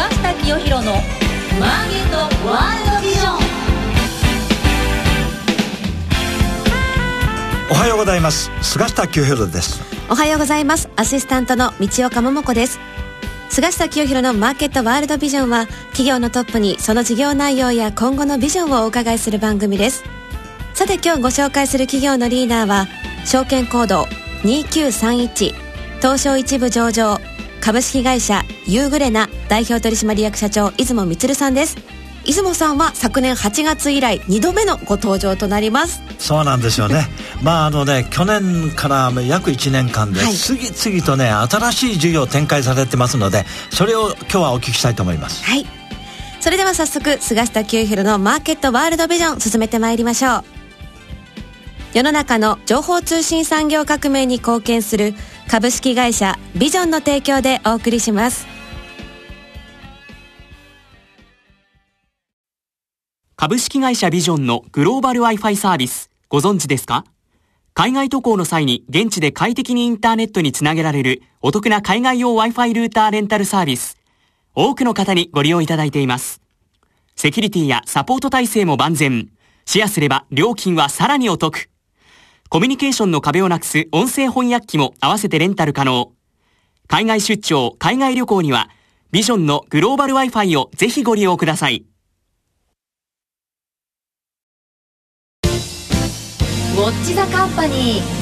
菅下清弘のマーケットワールドビジョン。おはようございます。菅下清弘です。おはようございます。アシスタントの道岡桃子です。菅下清弘のマーケットワールドビジョンは企業のトップにその事業内容や今後のビジョンをお伺いする番組です。さて今日ご紹介する企業のリーダーは証券コード2931東証一部上場株式会社ユーグレナ代表取締役社長出雲充さんです。出雲さんは昨年8月以来2度目のご登場となります。そうなんですよね。まああのね去年から約1年間で次々とね、はい、新しい事業を展開されてますのでそれを今日はお聞きしたいと思います。はい。それでは早速菅下清弘のマーケットワールドビジョン進めてまいりましょう世の中の情報通信産業革命に貢献する株式会社ビジョンの提供でお送りします。株式会社ビジョンのグローバル Wi-Fi サービスご存知ですか？海外渡航の際に現地で快適にインターネットにつなげられるお得な海外用 Wi-Fi ルーターレンタルサービス。多くの方にご利用いただいています。セキュリティやサポート体制も万全。シェアすれば料金はさらにお得。コミュニケーションの壁をなくす音声翻訳機も合わせてレンタル可能。海外出張、海外旅行には、ビジョンのグローバル Wi-Fi をぜひご利用ください。ウォッチザカンパニー。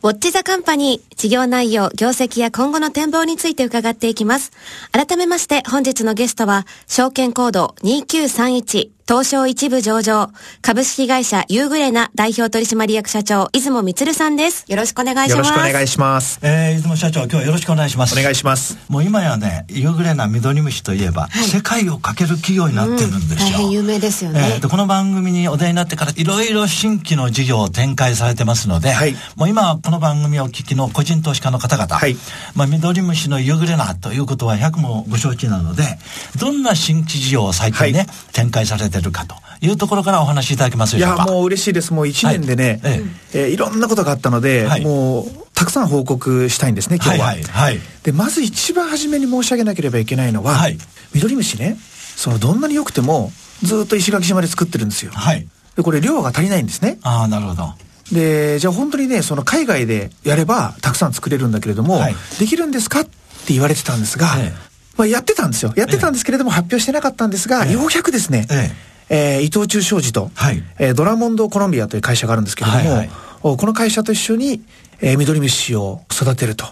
ウォッチザカンパニー、事業内容、業績や今後の展望について伺っていきます。改めまして本日のゲストは、証券コード2931東証一部上場、株式会社ユーグレナ代表取締役社長、出雲充さんです。よろしくお願いします。よろしくお願いします。えー、出雲社長、今日はよろしくお願いします。お願いします。もう今やね、ユーグレナ緑虫といえば、はい、世界をかける企業になってるんですよ。うん、大変有名ですよね。えー、で、この番組にお出になってから、いろいろ新規の事業を展開されてますので、はい、もう今、この番組をお聞きの個人投資家の方々、はい、まあ、緑虫のユーグレナということは100もご承知なので、どんな新規事業を最近ね、展開されてるかというところからお話しいただけますでしょうか。いや、もう嬉しいです。もう1年でね、はい、ええー、いろんなことがあったので、はい、もう、たくさん報告したいんですね、今日は。はい、はい、で、まず一番初めに申し上げなければいけないのは、はい、緑虫ね、その、どんなに良くても、ずっと石垣島で作ってるんですよ。はい。で、これ量が足りないんですね。ああ、なるほど。で、じゃあ本当にね、その海外でやればたくさん作れるんだけれども、はい、できるんですかって言われてたんですが、ええ、まあやってたんですよ。やってたんですけれども、発表してなかったんですが、え、ようやくですね、えー、伊藤忠商事と、はい、えー、ドラモンドコロンビアという会社があるんですけれども、はいはい、この会社と一緒に、えー、緑虫を育てると。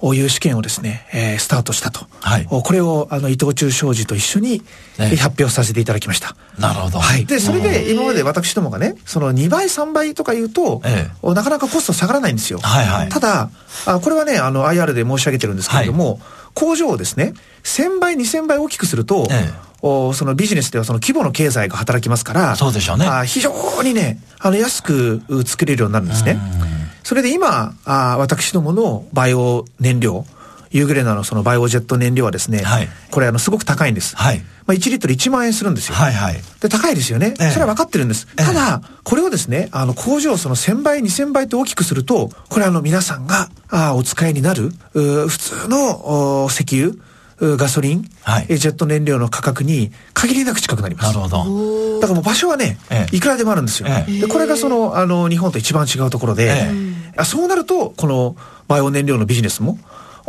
いう試験をですね、えー、スタートしたと。はい。これを、あの、伊藤忠商事と一緒に、え発表させていただきました。なるほど。はい。で、それで、今まで私どもがね、その2倍、3倍とか言うと、ええ、なかなかコスト下がらないんですよ。はいはい。ただ、あこれはね、あの、IR で申し上げてるんですけれども、はい、工場をですね、1000倍、2000倍大きくすると、ええおそのビジネスではその規模の経済が働きますから、そうでしょうね。あ非常にね、あの安く作れるようになるんですね。それで今、あ私どものバイオ燃料、ユーグレナのそのバイオジェット燃料はですね、はい、これあのすごく高いんです。はい。まあ1リットル1万円するんですよ。はいはい。で、高いですよね。ええ、それは分かってるんです。え、ただ、これをですね、あの工場その1000倍、2000倍と大きくすると、これあの皆さんが、あお使いになる、普通の石油、ガソリン、はい、ジェット燃料の価格に限りなく近くなります。なるほど。だからもう場所はね、ええ、いくらでもあるんですよ。ええ、でこれがその、あの、日本と一番違うところで、ええ、そうなると、このバイオ燃料のビジネスも、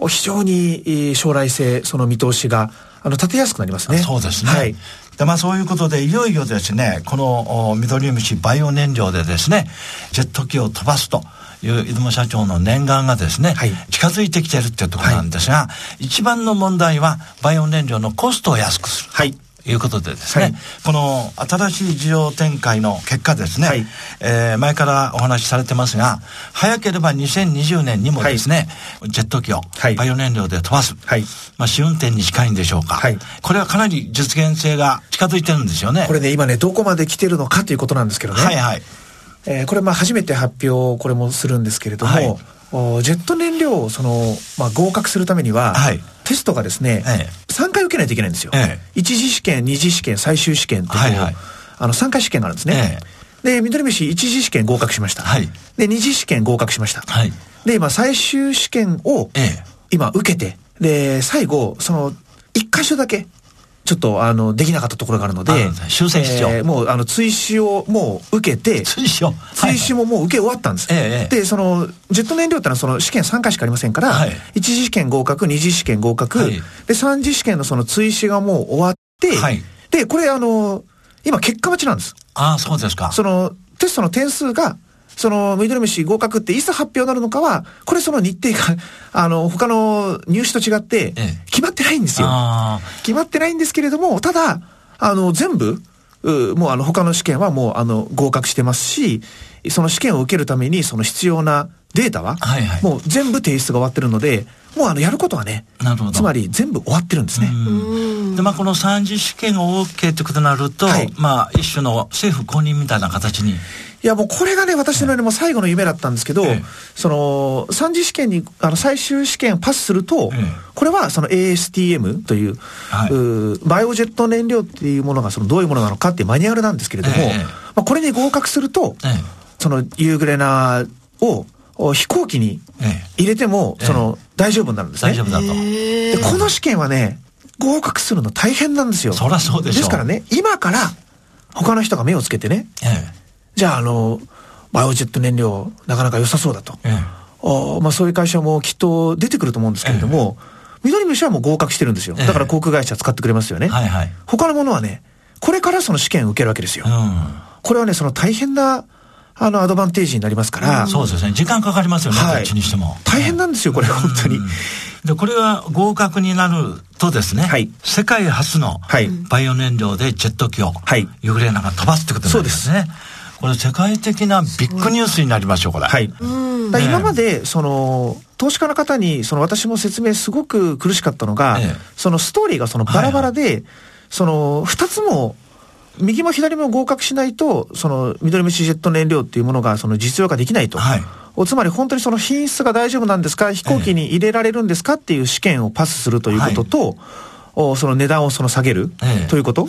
非常に将来性、その見通しが、あの、立てやすくなりますね。そうですね。はい。でまあ、そういうことでいよいよですねこの緑虫バイオ燃料でですねジェット機を飛ばすという出雲社長の念願がですね、はい、近づいてきてるっていうところなんですが、はい、一番の問題はバイオ燃料のコストを安くする。はいいうことでですね、はい、この新しい事業展開の結果ですね、はい、えー、前からお話しされてますが、早ければ2020年にもですね、はい、ジェット機をバイオ燃料で飛ばす、はい、まあ試運転に近いんでしょうか、はい、これはかなり実現性が近づいてるんですよね。これね、今ね、どこまで来てるのかということなんですけどね。はいはい。えー、これまあ初めて発表これもするんですけれども、はい、ジェット燃料をその、まあ、合格するためには、はい、テストがですね、ええ、3回受けないといけないんですよ。ええ、一次試験、二次試験、最終試験ってはいはい、あの3回試験があるんですね。え、で、緑飯一次試験合格しました。はい、で、二次試験合格しました。はい、で、今最終試験を、今受けて、で、最後、その、一箇所だけ、ちょっと、あの、できなかったところがあるので、修正必要、えー、もう、あの、追試をもう受けて、追試を。追試ももう受け終わったんです。ええ、で、その、ジェット燃料ってのはその試験3回しかありませんから、はい、1次試験合格、2次試験合格、はい、で、3次試験のその追試がもう終わって、はい、で、これあの、今結果待ちなんです。ああ、そうですか。その、テストの点数が、その、ミドル飯合格っていつ発表になるのかは、これその日程が、あの、他の入試と違って、決まってないんですよ。決まってないんですけれども、ただ、あの、全部、もうあの、他の試験はもうあの、合格してますし、その試験を受けるためにその必要なデータは、はいはい、もう全部提出が終わってるので、もうあの、やることはね、なるほど。つまり全部終わってるんですね。で、まあ、この三次試験を OK ってことになると、はい、まあ、一種の政府公認みたいな形にいやもうこれがね、私のよりも最後の夢だったんですけど、ええ、その、三次試験に、あの、最終試験パスすると、え、これはその ASTM というはい、う、バイオジェット燃料っていうものがそのどういうものなのかっていうマニュアルなんですけれども、まあ、これに合格すると、そのユーグレナを飛行機に入れても、その、大丈夫になるんですね。大丈夫だと。で、この試験はね、合格するの大変なんですよ。そりゃそうでしょですからね、今から他の人が目をつけてね、ええじゃあ、あの、バイオジェット燃料、なかなか良さそうだと。ええ、まあ、そういう会社もきっと出てくると思うんですけれども、え、緑虫はもう合格してるんですよ。だから航空会社使ってくれますよね。はいはい、他のものはね、これからその試験を受けるわけですよ。うん、これはね、その大変な、あの、アドバンテージになりますから。うん、そうですね。時間かかりますよね、はい、どっちにしても。大変なんですよ、これ、本当に。で、これは合格になるとですね、はい、世界初のバイオ燃料でジェット機を、はい、ユグレナが飛ばすってことになりますね。そうです。これ世界的なビッグニュースになりましょう、これ。はい。今まで、その、投資家の方に、その私も説明すごく苦しかったのが、ええ、そのストーリーがそのバラバラで、はいはい、その、二つも、右も左も合格しないと、その、緑虫ジェット燃料っていうものが、その実用化できないと。はい、つまり本当にその品質が大丈夫なんですか？飛行機に入れられるんですか？っていう試験をパスするということと、はい、おその値段をその下げるということ。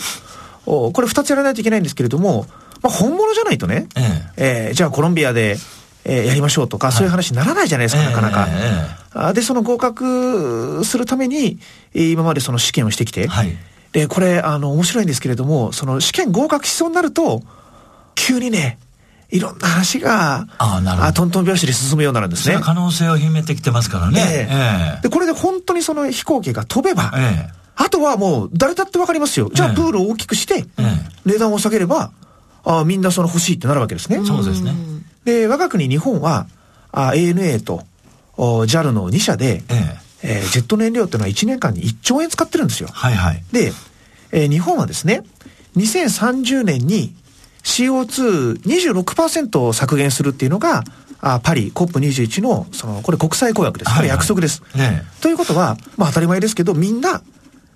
おこれ二つやらないといけないんですけれども、まあ、本物じゃないとね、ええ。えー、じゃあコロンビアで、えー、やりましょうとか、そういう話にならないじゃないですか、なかなか。えで、その合格するために、今までその試験をしてきて、はい、で、これ、あの、面白いんですけれども、その試験合格しそうになると、急にね、いろんな話が、あなるほど。トントン拍子で進むようになるんですね。可能性を秘めてきてますからね。ええ。えで、これで本当にその飛行機が飛べば、ええ、あとはもう誰だってわかりますよ。じゃあプールを大きくして、値段を下げれば、あみんなその欲しいってなるわけですね。そうですね。で、我が国日本は、あ ANA と JAL の2社で、えええー、ジェット燃料っていうのは1年間に1兆円使ってるんですよ。はいはい。で、えー、日本はですね、2030年に CO226% を削減するっていうのが、あパリ COP21 の、その、これ国際公約です。これ約束です。はいはいということは、まあ当たり前ですけど、みんな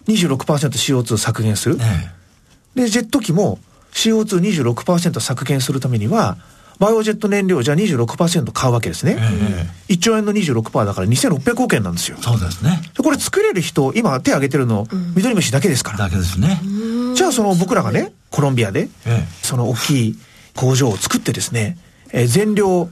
26%CO2 削減する。で、ジェット機も CO226% 削減するためには、バイオジェット燃料じゃあ26%買うわけですね。えー、1兆円の26%だから2600億円なんですよ。そうですね。これ作れる人、今手挙げてるの、緑虫だけですから。だけですね。じゃあその僕らがね、コロンビアで、その大きい工場を作ってですね、えー、全量、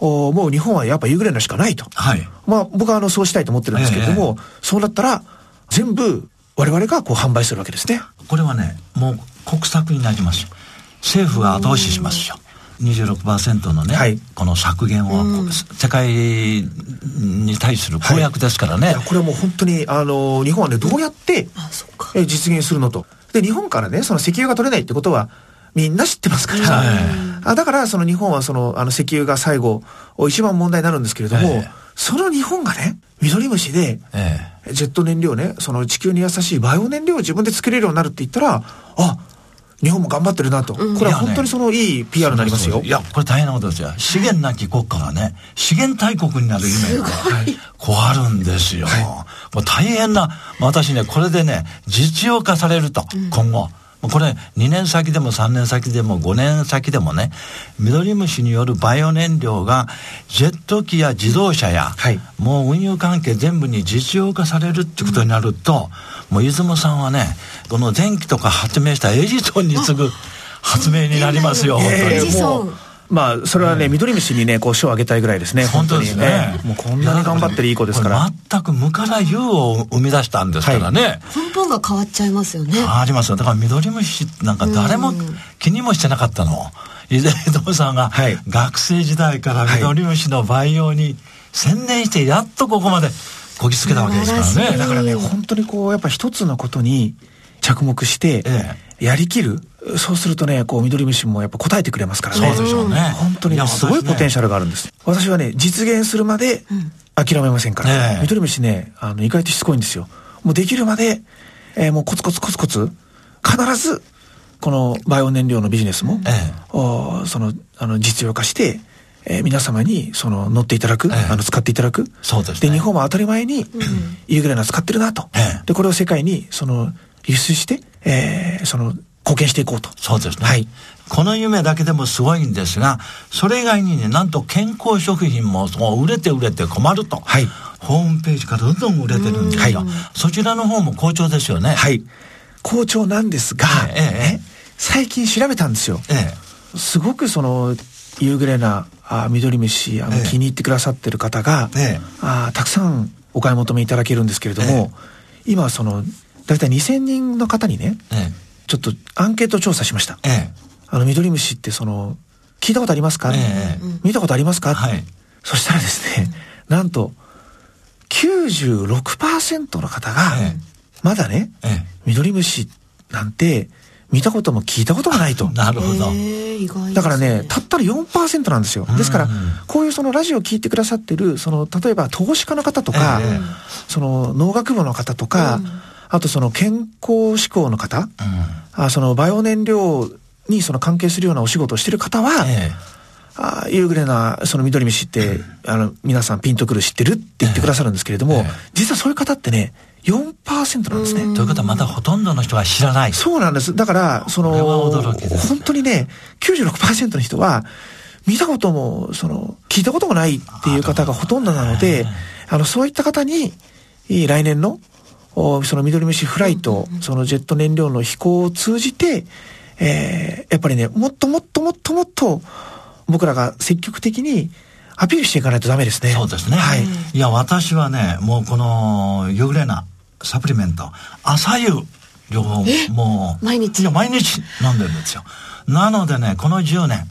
おもう日本はやっぱユーグレナしかないと。はい。まあ僕はあのそうしたいと思ってるんですけれども、えー、そうなったら全部我々がこう販売するわけですね。これはね、もう国策になります。政府が後押ししますよ。26%のね、はい、この削減を、世界に対する公約ですからね。はい、これもう本当に、あの、日本はね、どうやって、え実現するのと。で、日本からね、その石油が取れないってことは、みんな知ってますから。はい、あだから、その日本はその、あの、石油が最後、一番問題になるんですけれども、その日本がね、緑虫で、ジェット燃料ね、その地球に優しいバイオ燃料を自分で作れるようになるって言ったら、あ、日本も頑張ってるなと。これは本当にそのいい PR になりますよ。いや、これ大変なことですよ。資源なき国家がね、資源大国になる夢が、こうあるんですよ。もう大変な、私ね、これでね、実用化されると、今後。これ2年先でも3年先でも5年先でもね、緑虫によるバイオ燃料がジェット機や自動車や、はい、もう運輸関係全部に実用化されるってことになると、もう出雲さんはね、この電気とか発明したエジソンに次ぐ発明になりますよ、本当に。もうまあ、それはね、緑虫にね、こう、賞をあげたいぐらいですね。本当ですね。もうこんなに頑張ってるいい子ですから。全く無から有を生み出したんですからね。根本が変わっちゃいますよね。ありますよ。だから緑虫なんか誰も気にもしてなかったの。伊藤さんが学生時代から緑虫の培養に専念してやっとここまでこぎつけたわけですからね。だからね、本当にこう、やっぱ一つのことに着目して、やりきる。そうするとね、こう、緑虫もやっぱ答えてくれますからね。そうでしょうね。本当に、ね、すごいポテンシャルがあるんです。私はね、実現するまで諦めませんから。緑虫ね、あの、意外としつこいんですよ。もうできるまで、えー、もうコツコツコツコツ、必ず、このバイオ燃料のビジネスも、ええ、おその、あの、実用化して、えー、皆様にその乗っていただく、ええ、あの使っていただく。そうです、ね、で、日本は当たり前に、ユーグレナ使ってるなと。え、で、これを世界にその輸出して、えー、その貢献していこうと。そうですね。はい。この夢だけでもすごいんですが、それ以外にね、なんと健康食品も売れて売れて困ると。はい。ホームページからどんどん売れてるんですよ。はい。そちらの方も好調ですよね。はい。好調なんですが、ええ、最近調べたんですよ。ええ。すごくその、夕暮れなあ緑飯あの、気に入ってくださってる方が、ええ、あたくさんお買い求めいただけるんですけれども、え、今その大体2000人の方にね、ちょっとアンケート調査しました。あの緑虫ってその聞いたことありますか、見たことありますか、はい、そしたらですね、なんと96%の方が、まだね、緑虫なんて見たことも聞いたことがないと。なるほど。だからね、たったら4%なんですよ。ですから、こういうそのラジオを聞いてくださってる、その、例えば投資家の方とか、その農学部の方とか、あとその健康志向の方、あそのバイオ燃料にその関係するようなお仕事をしてる方は、あ夕暮れなその緑飯って、あの、皆さんピンとくる知ってるって言ってくださるんですけれども、実はそういう方ってね、4%なんですね。ということはまだほとんどの人は知らない。そうなんです。だから、その、本当にね、96%の人は、見たことも、その、聞いたこともないっていう方がほとんどなので、あの、そういった方に、来年の、その緑飯フライト、そのジェット燃料の飛行を通じて、えー、やっぱりね、もっともっともっともっと、僕らが積極的にアピールしていかないとダメですね。そうですね。はい。いや、私はね、もうこの、ユグレナ、サプリメント、朝湯、両方、もう、毎日？いや、毎日飲んでるんですよ。なのでね、この10年、うん、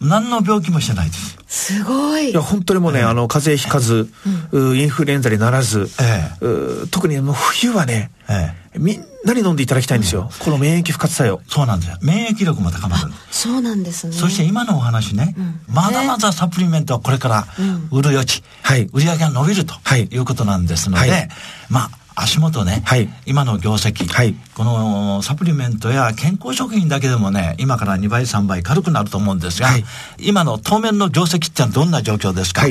何の病気もしてないです。すごい。いや、本当にもうね、えー、あの、風邪ひかず、うん、インフルエンザにならず、えー、特にもう冬はね、えー、みんなに飲んでいただきたいんですよ。この免疫復活作用。そうなんですよ。免疫力も高まる。そうなんですね。そして今のお話ね、まだまだサプリメントはこれから売る余地、はい、売り上げが伸びるということなんですので、まあ、足元ね、はい、今の業績、はい、このサプリメントや健康食品だけでもね、今から2倍、3倍軽くなると思うんですが、はい、今の当面の業績ってのはどんな状況ですか、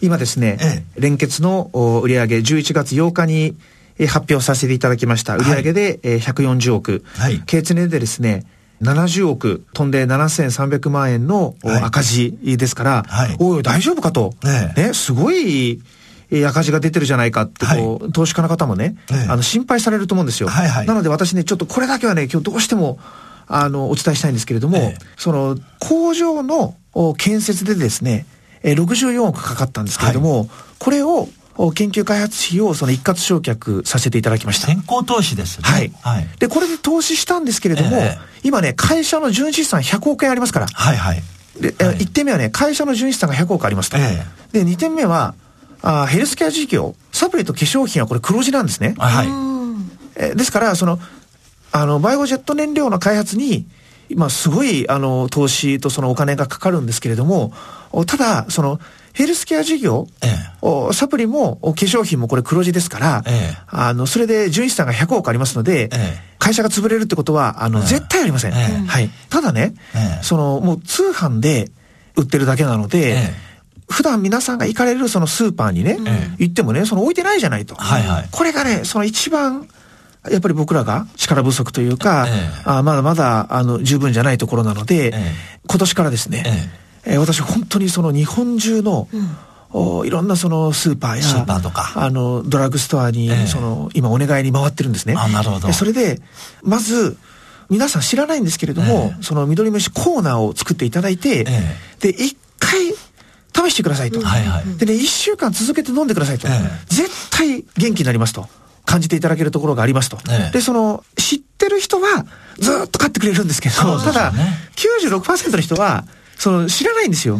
今ですね、ええ、連結の売上11月8日に発表させていただきました。売上で140億、はい、経常でですね、70億飛んで7300万円の赤字ですから、はい、おい大丈夫かと、ね、ね、すごい赤字が出てるじゃないかってこう、はい、投資家の方もね、あの心配されると思うんですよ。はいはい、なので私ね、ちょっとこれだけはね、今日どうしても、あの、お伝えしたいんですけれども、えその、工場の建設でですね、64億かかったんですけれども、はい、これを研究開発費をその一括償却させていただきました。先行投資ですね。はい。はい、で、これで投資したんですけれども、えー、今ね、会社の純資産100億円ありますから。はいはい。で、はい、1点目はね、会社の純資産が100億ありますと。えー、で、2点目は、あヘルスケア事業、サプリと化粧品はこれ黒字なんですね。はい。えですから、その、あの、バイオジェット燃料の開発に、まあ、すごい、あの、投資とそのお金がかかるんですけれども、ただ、その、ヘルスケア事業、ええ、サプリも化粧品もこれ黒字ですから、ええ、あの、それで純資産が100億ありますので、え、会社が潰れるってことは、あの、絶対ありません。はい。ただね、その、もう通販で売ってるだけなので、普段皆さんが行かれるそのスーパーにね、行ってもね、その置いてないじゃないと。はいはい。これがね、その一番、やっぱり僕らが力不足というか、ええ、あまだまだあの十分じゃないところなので、え、今年からですね、えー、私本当にその日本中の、うん。おいろんなそのスーパーやスーパーとか。あのドラッグストアにその、今お願いに回ってるんですね。あなるほど。それでまず皆さん知らないんですけれども、えー、その緑飯コーナーを作っていただいて、えー、で、一回試してくださいと。はいはい、でね、一週間続けて飲んでくださいと。えー、絶対元気になりますと。感じていただけるところがありますと。で、その、知ってる人はずっと買ってくれるんですけど、ね、ただ、96%の人は、その、知らないんですよ。う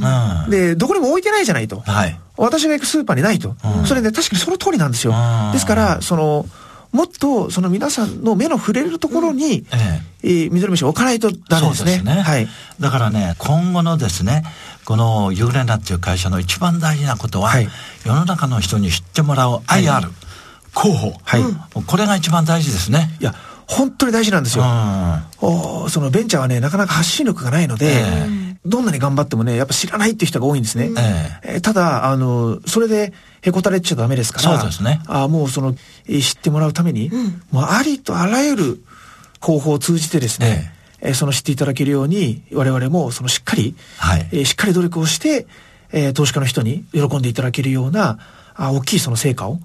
ん、で、どこにも置いてないじゃないと。はい、私が行くスーパーにないと。うん、それで、ね、確かにその通りなんですよ。ですから、その、もっとその皆さんの目の触れるところに、えええー、緑飯を置かないとダメですね。すねはい。だからね、今後のですね、このユグレナっていう会社の一番大事なことは、はい、世の中の人に知ってもらう愛ある、広報。はい。これが一番大事ですね。いや、本当に大事なんですよ。おそのベンチャーはね、なかなか発信力がないので、えー、どんなに頑張ってもね、やっぱ知らないっていう人が多いんですね。えー、ただ、あの、それで、へこたれちゃダメですから。そうですね。あもうその、知ってもらうために、うん、もうありとあらゆる方法を通じてですね、えー、その知っていただけるように、我々もそのしっかり、はい、えー、しっかり努力をして、えー、投資家の人に喜んでいただけるような、あ大きいその成果を、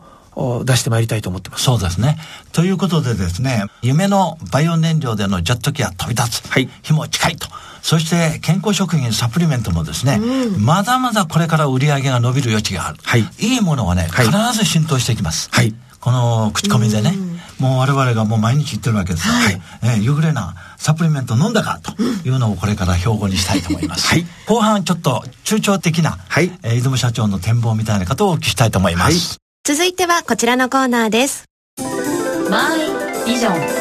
出してまいりたいと思ってます。そうですね。ということでですね、夢のバイオ燃料でのジェット機は飛び立つ。はい。日も近いと。そして健康食品サプリメントもですね、うん、まだまだこれから売り上げが伸びる余地がある。はい。いいものはね、必ず浸透していきます。はい。この口コミでね、もう我々がもう毎日言ってるわけですはい。えー、夕暮れなサプリメント飲んだかというのをこれから標語にしたいと思います。はい。後半ちょっと中長的な、はい。えー、出雲社長の展望みたいなことをお聞きしたいと思います。続いてはこちらのコーナーです。マイビジョン。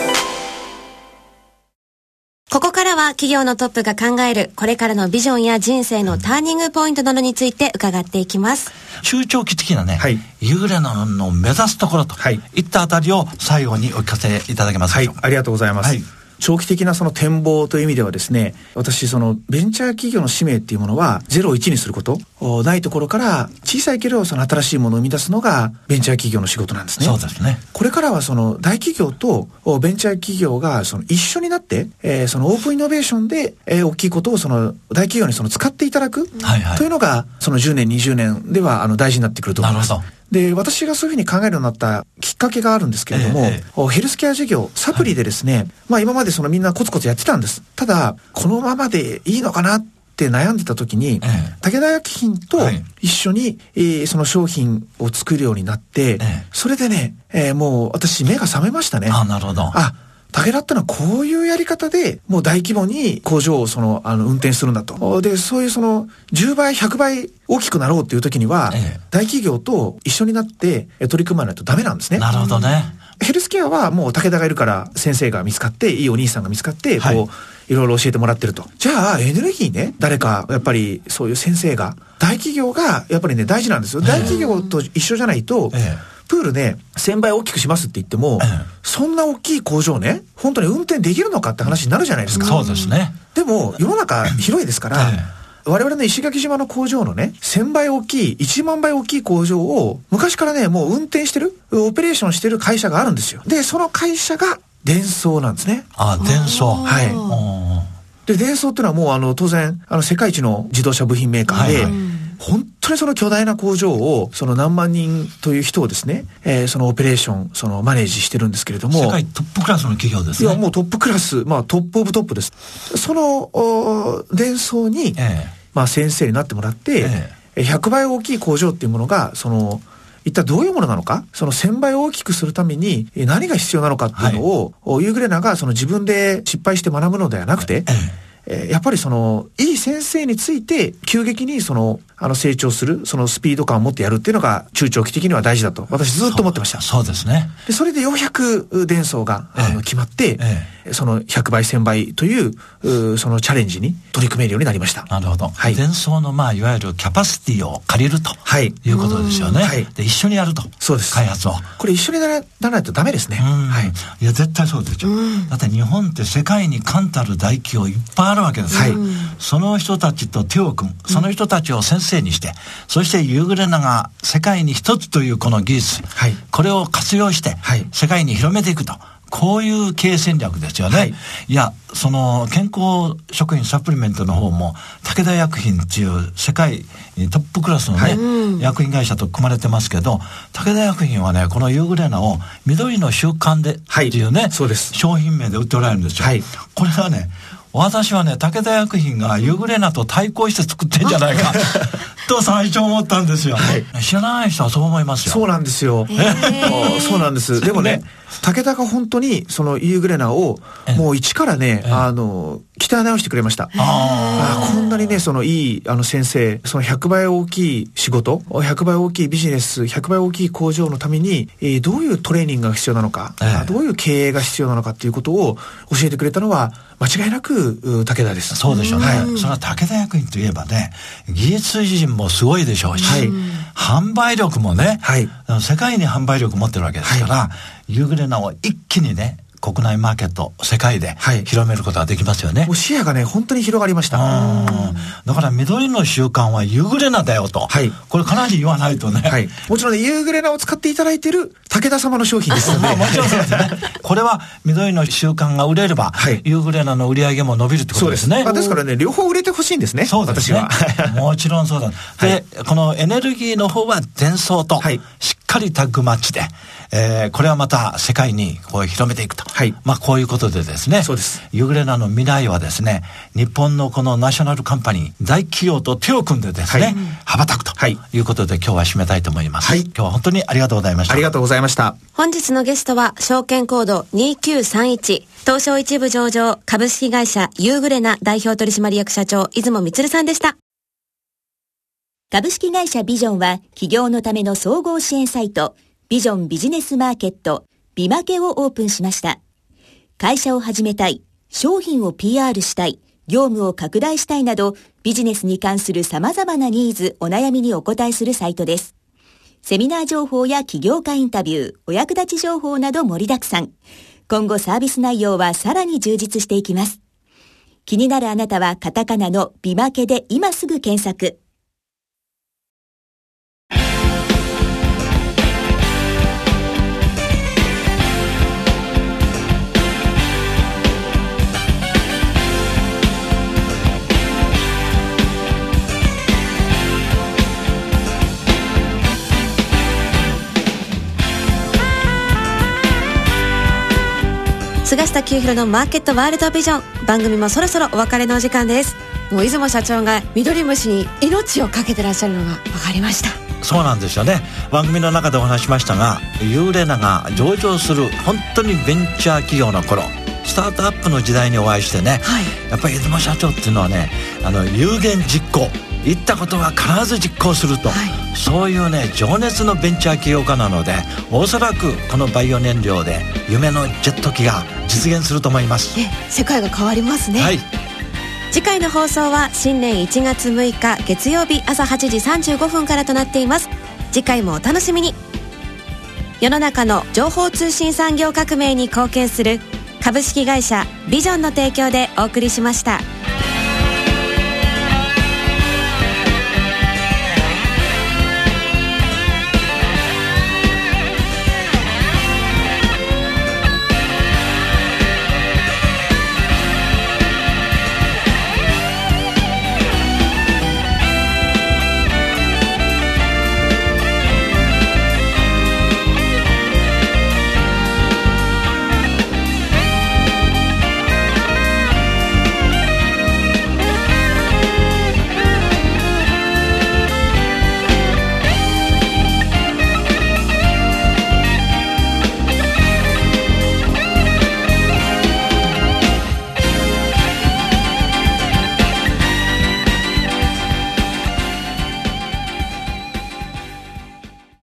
ここからは企業のトップが考えるこれからのビジョンや人生のターニングポイントなどについて伺っていきます。中長期的なね、はい、ユーレナの目指すところといったあたりを最後にお聞かせいただけますか。はい、ありがとうございます。はい長期的なその展望という意味ではですね、私そのベンチャー企業の使命っていうものは0を1にすること、ないところから小さいけどその新しいものを生み出すのがベンチャー企業の仕事なんですね。そうですね。これからはその大企業とベンチャー企業がその一緒になって、えー、そのオープンイノベーションで、えー、大きいことをその大企業にその使っていただく、はいはい、というのがその10年20年ではあの大事になってくると思います。で、私がそういうふうに考えるようになったきっかけがあるんですけれども、ええ、ヘルスケア事業、サプリでですね、はい、まあ今までそのみんなコツコツやってたんです。ただ、このままでいいのかなって悩んでた時に、ええ、武田薬品と一緒に、はい、えー、その商品を作るようになって、え、それでね、えー、もう私目が覚めましたね。あ、なるほど。あ、武田ってのはこういうやり方で、もう大規模に工場をその、あの、運転するんだと。で、そういうその、10倍、100倍大きくなろうっていう時には、ええ、大企業と一緒になって取り組まないとダメなんですね。なるほどね。ヘルスケアはもう武田がいるから先生が見つかって、いいお兄さんが見つかって、こう、はいいろいろ教えてもらってると。じゃあ、エネルギーね、誰か、やっぱりそういう先生が、大企業が、やっぱりね、大事なんですよ。大企業と一緒じゃないと、ええプールで1000倍大きくしますって言っても、そんな大きい工場ね、本当に運転できるのかって話になるじゃないですか。そうですね。でも、世の中広いですから、我々の石垣島の工場のね、1000倍大きい、1万倍大きい工場を、昔からね、もう運転してる、オペレーションしてる会社があるんですよ。で、その会社が、電装なんですね。あ、電装。はい。で、電装っていうのはもうあの、当然、あの、世界一の自動車部品メーカーで、はいはい本当にその巨大な工場を、その何万人という人をですね、えー、そのオペレーション、そのマネージしてるんですけれども。世界トップクラスの企業ですね。いや、もうトップクラス、まあ top of top です。その、デンソーに、えー、まあ先生になってもらって、えー、100倍大きい工場っていうものが、その、一体どういうものなのか？その1000倍大きくするために何が必要なのかっていうのを、はい、ユーグレナがその自分で失敗して学ぶのではなくて、えええー、やっぱりその、いい先生について、急激にその、あの、成長する、そのスピード感を持ってやるっていうのが、中長期的には大事だと、私ずっと思ってました。そうですね。で、それでようやくデンソーが、あの、決まって、ええ、その100倍、1000倍という、そのチャレンジに取り組めるようになりました。なるほど。はい。伝送の、まあ、いわゆるキャパシティを借りると。はい。いうことですよね。はい。で、一緒にやると。そうです。開発を。これ一緒にならないとダメですね。はい。いや、絶対そうですよ。だって日本って世界に冠たる大企業いっぱいあるわけです。はい。その人たちと手を組む。その人たちを先生にして、そしてユーグレナが世界に一つというこの技術、はい、これを活用して、世界に広めていくと。こういう経営戦略ですよね。はい、いや、その健康食品サプリメントの方も武田薬品っていう世界トップクラスのね、はい、薬品会社と組まれてますけど、武田薬品はね、このユーグレナを緑の習慣でっていうね、はい、そうです商品名で売っておられるんですよ。はい、これはね、私はね、武田薬品がユーグレナと対抗して作ってんじゃないか。と最初思ったんですよ、はい、知らない人はそう思いますよ。そうなんですよ、えー、そうなんです。でもね武田が本当にそのユーグレナをもう一からね、あの鍛え直してくれました。あこんなにねそのいいあの先生その100倍大きい仕事100倍大きいビジネス100倍大きい工場のために、えー、どういうトレーニングが必要なのか、えー、どういう経営が必要なのかっていうことを教えてくれたのは間違いなく武田です。そうでしょうね、はい、それは武田薬品といえばね技術人もすごいでしょうし、はい、販売力もね、はい、世界に販売力持ってるわけですから、はい、ユーグレナを一気にね国内マーケット世界で広めることができますよね、はい、視野がね本当に広がりました。だから緑の習慣はユーグレナだよと、はい、これかなり言わないとね、はい、もちろん、ね、ユーグレナを使っていただいている武田様の商品ですのでもちろんそうですね。これは緑の習慣が売れれば、はい、ユーグレナの売り上げも伸びるってことですね。です,、ですからね両方売れてほしいんですねそうですね。もちろんそうだ。で、このエネルギーの方は伝送としっかりタッグマッチでえー、これはまた世界にこう広めてい。くと。はい。まあこういうことでですね。そうです。ユグレナの未来はですね、日本のこのナショナルカンパニー、大企業と手を組んでですね、はい、羽ばたくということで今日は締めたいと思います。はい。今日は本当にありがとうございました。ありがとうございました。本日のゲストは、証券コード2931、東証一部上場株式会社ユーグレナ代表取締役社長、出雲光さんでした。株式会社ビジョンは企業のための総合支援サイト、ビジョンビジネスマーケット、ビマケをオープンしました。会社を始めたい、商品を PR したい、業務を拡大したいなど、ビジネスに関する様々なニーズ、お悩みにお答えするサイトです。セミナー情報や起業家インタビュー、お役立ち情報など盛りだくさん。今後サービス内容はさらに充実していきます。気になるあなたはカタカナのビマケで今すぐ検索。菅下清弘のマーケットワールドビジョン。番組もそろそろお別れのお時間です。もう出雲社長が緑虫に命を懸けてらっしゃるのが分かりました。そうなんですよね。番組の中でお話しましたがユーレナが上場する本当にベンチャー企業の頃スタートアップの時代にお会いしてね、はい、やっぱり出雲社長っていうのはねあの有言実行言ったことは必ず実行すると、はい、そういうね情熱のベンチャー起業家なのでおそらくこのバイオ燃料で夢のジェット機が実現すると思います。世界が変わりますね。はい。次回の放送は新年1月6日月曜日朝8時35分からとなっています。次回もお楽しみに。世の中の情報通信産業革命に貢献する株式会社ビジョンの提供でお送りしました。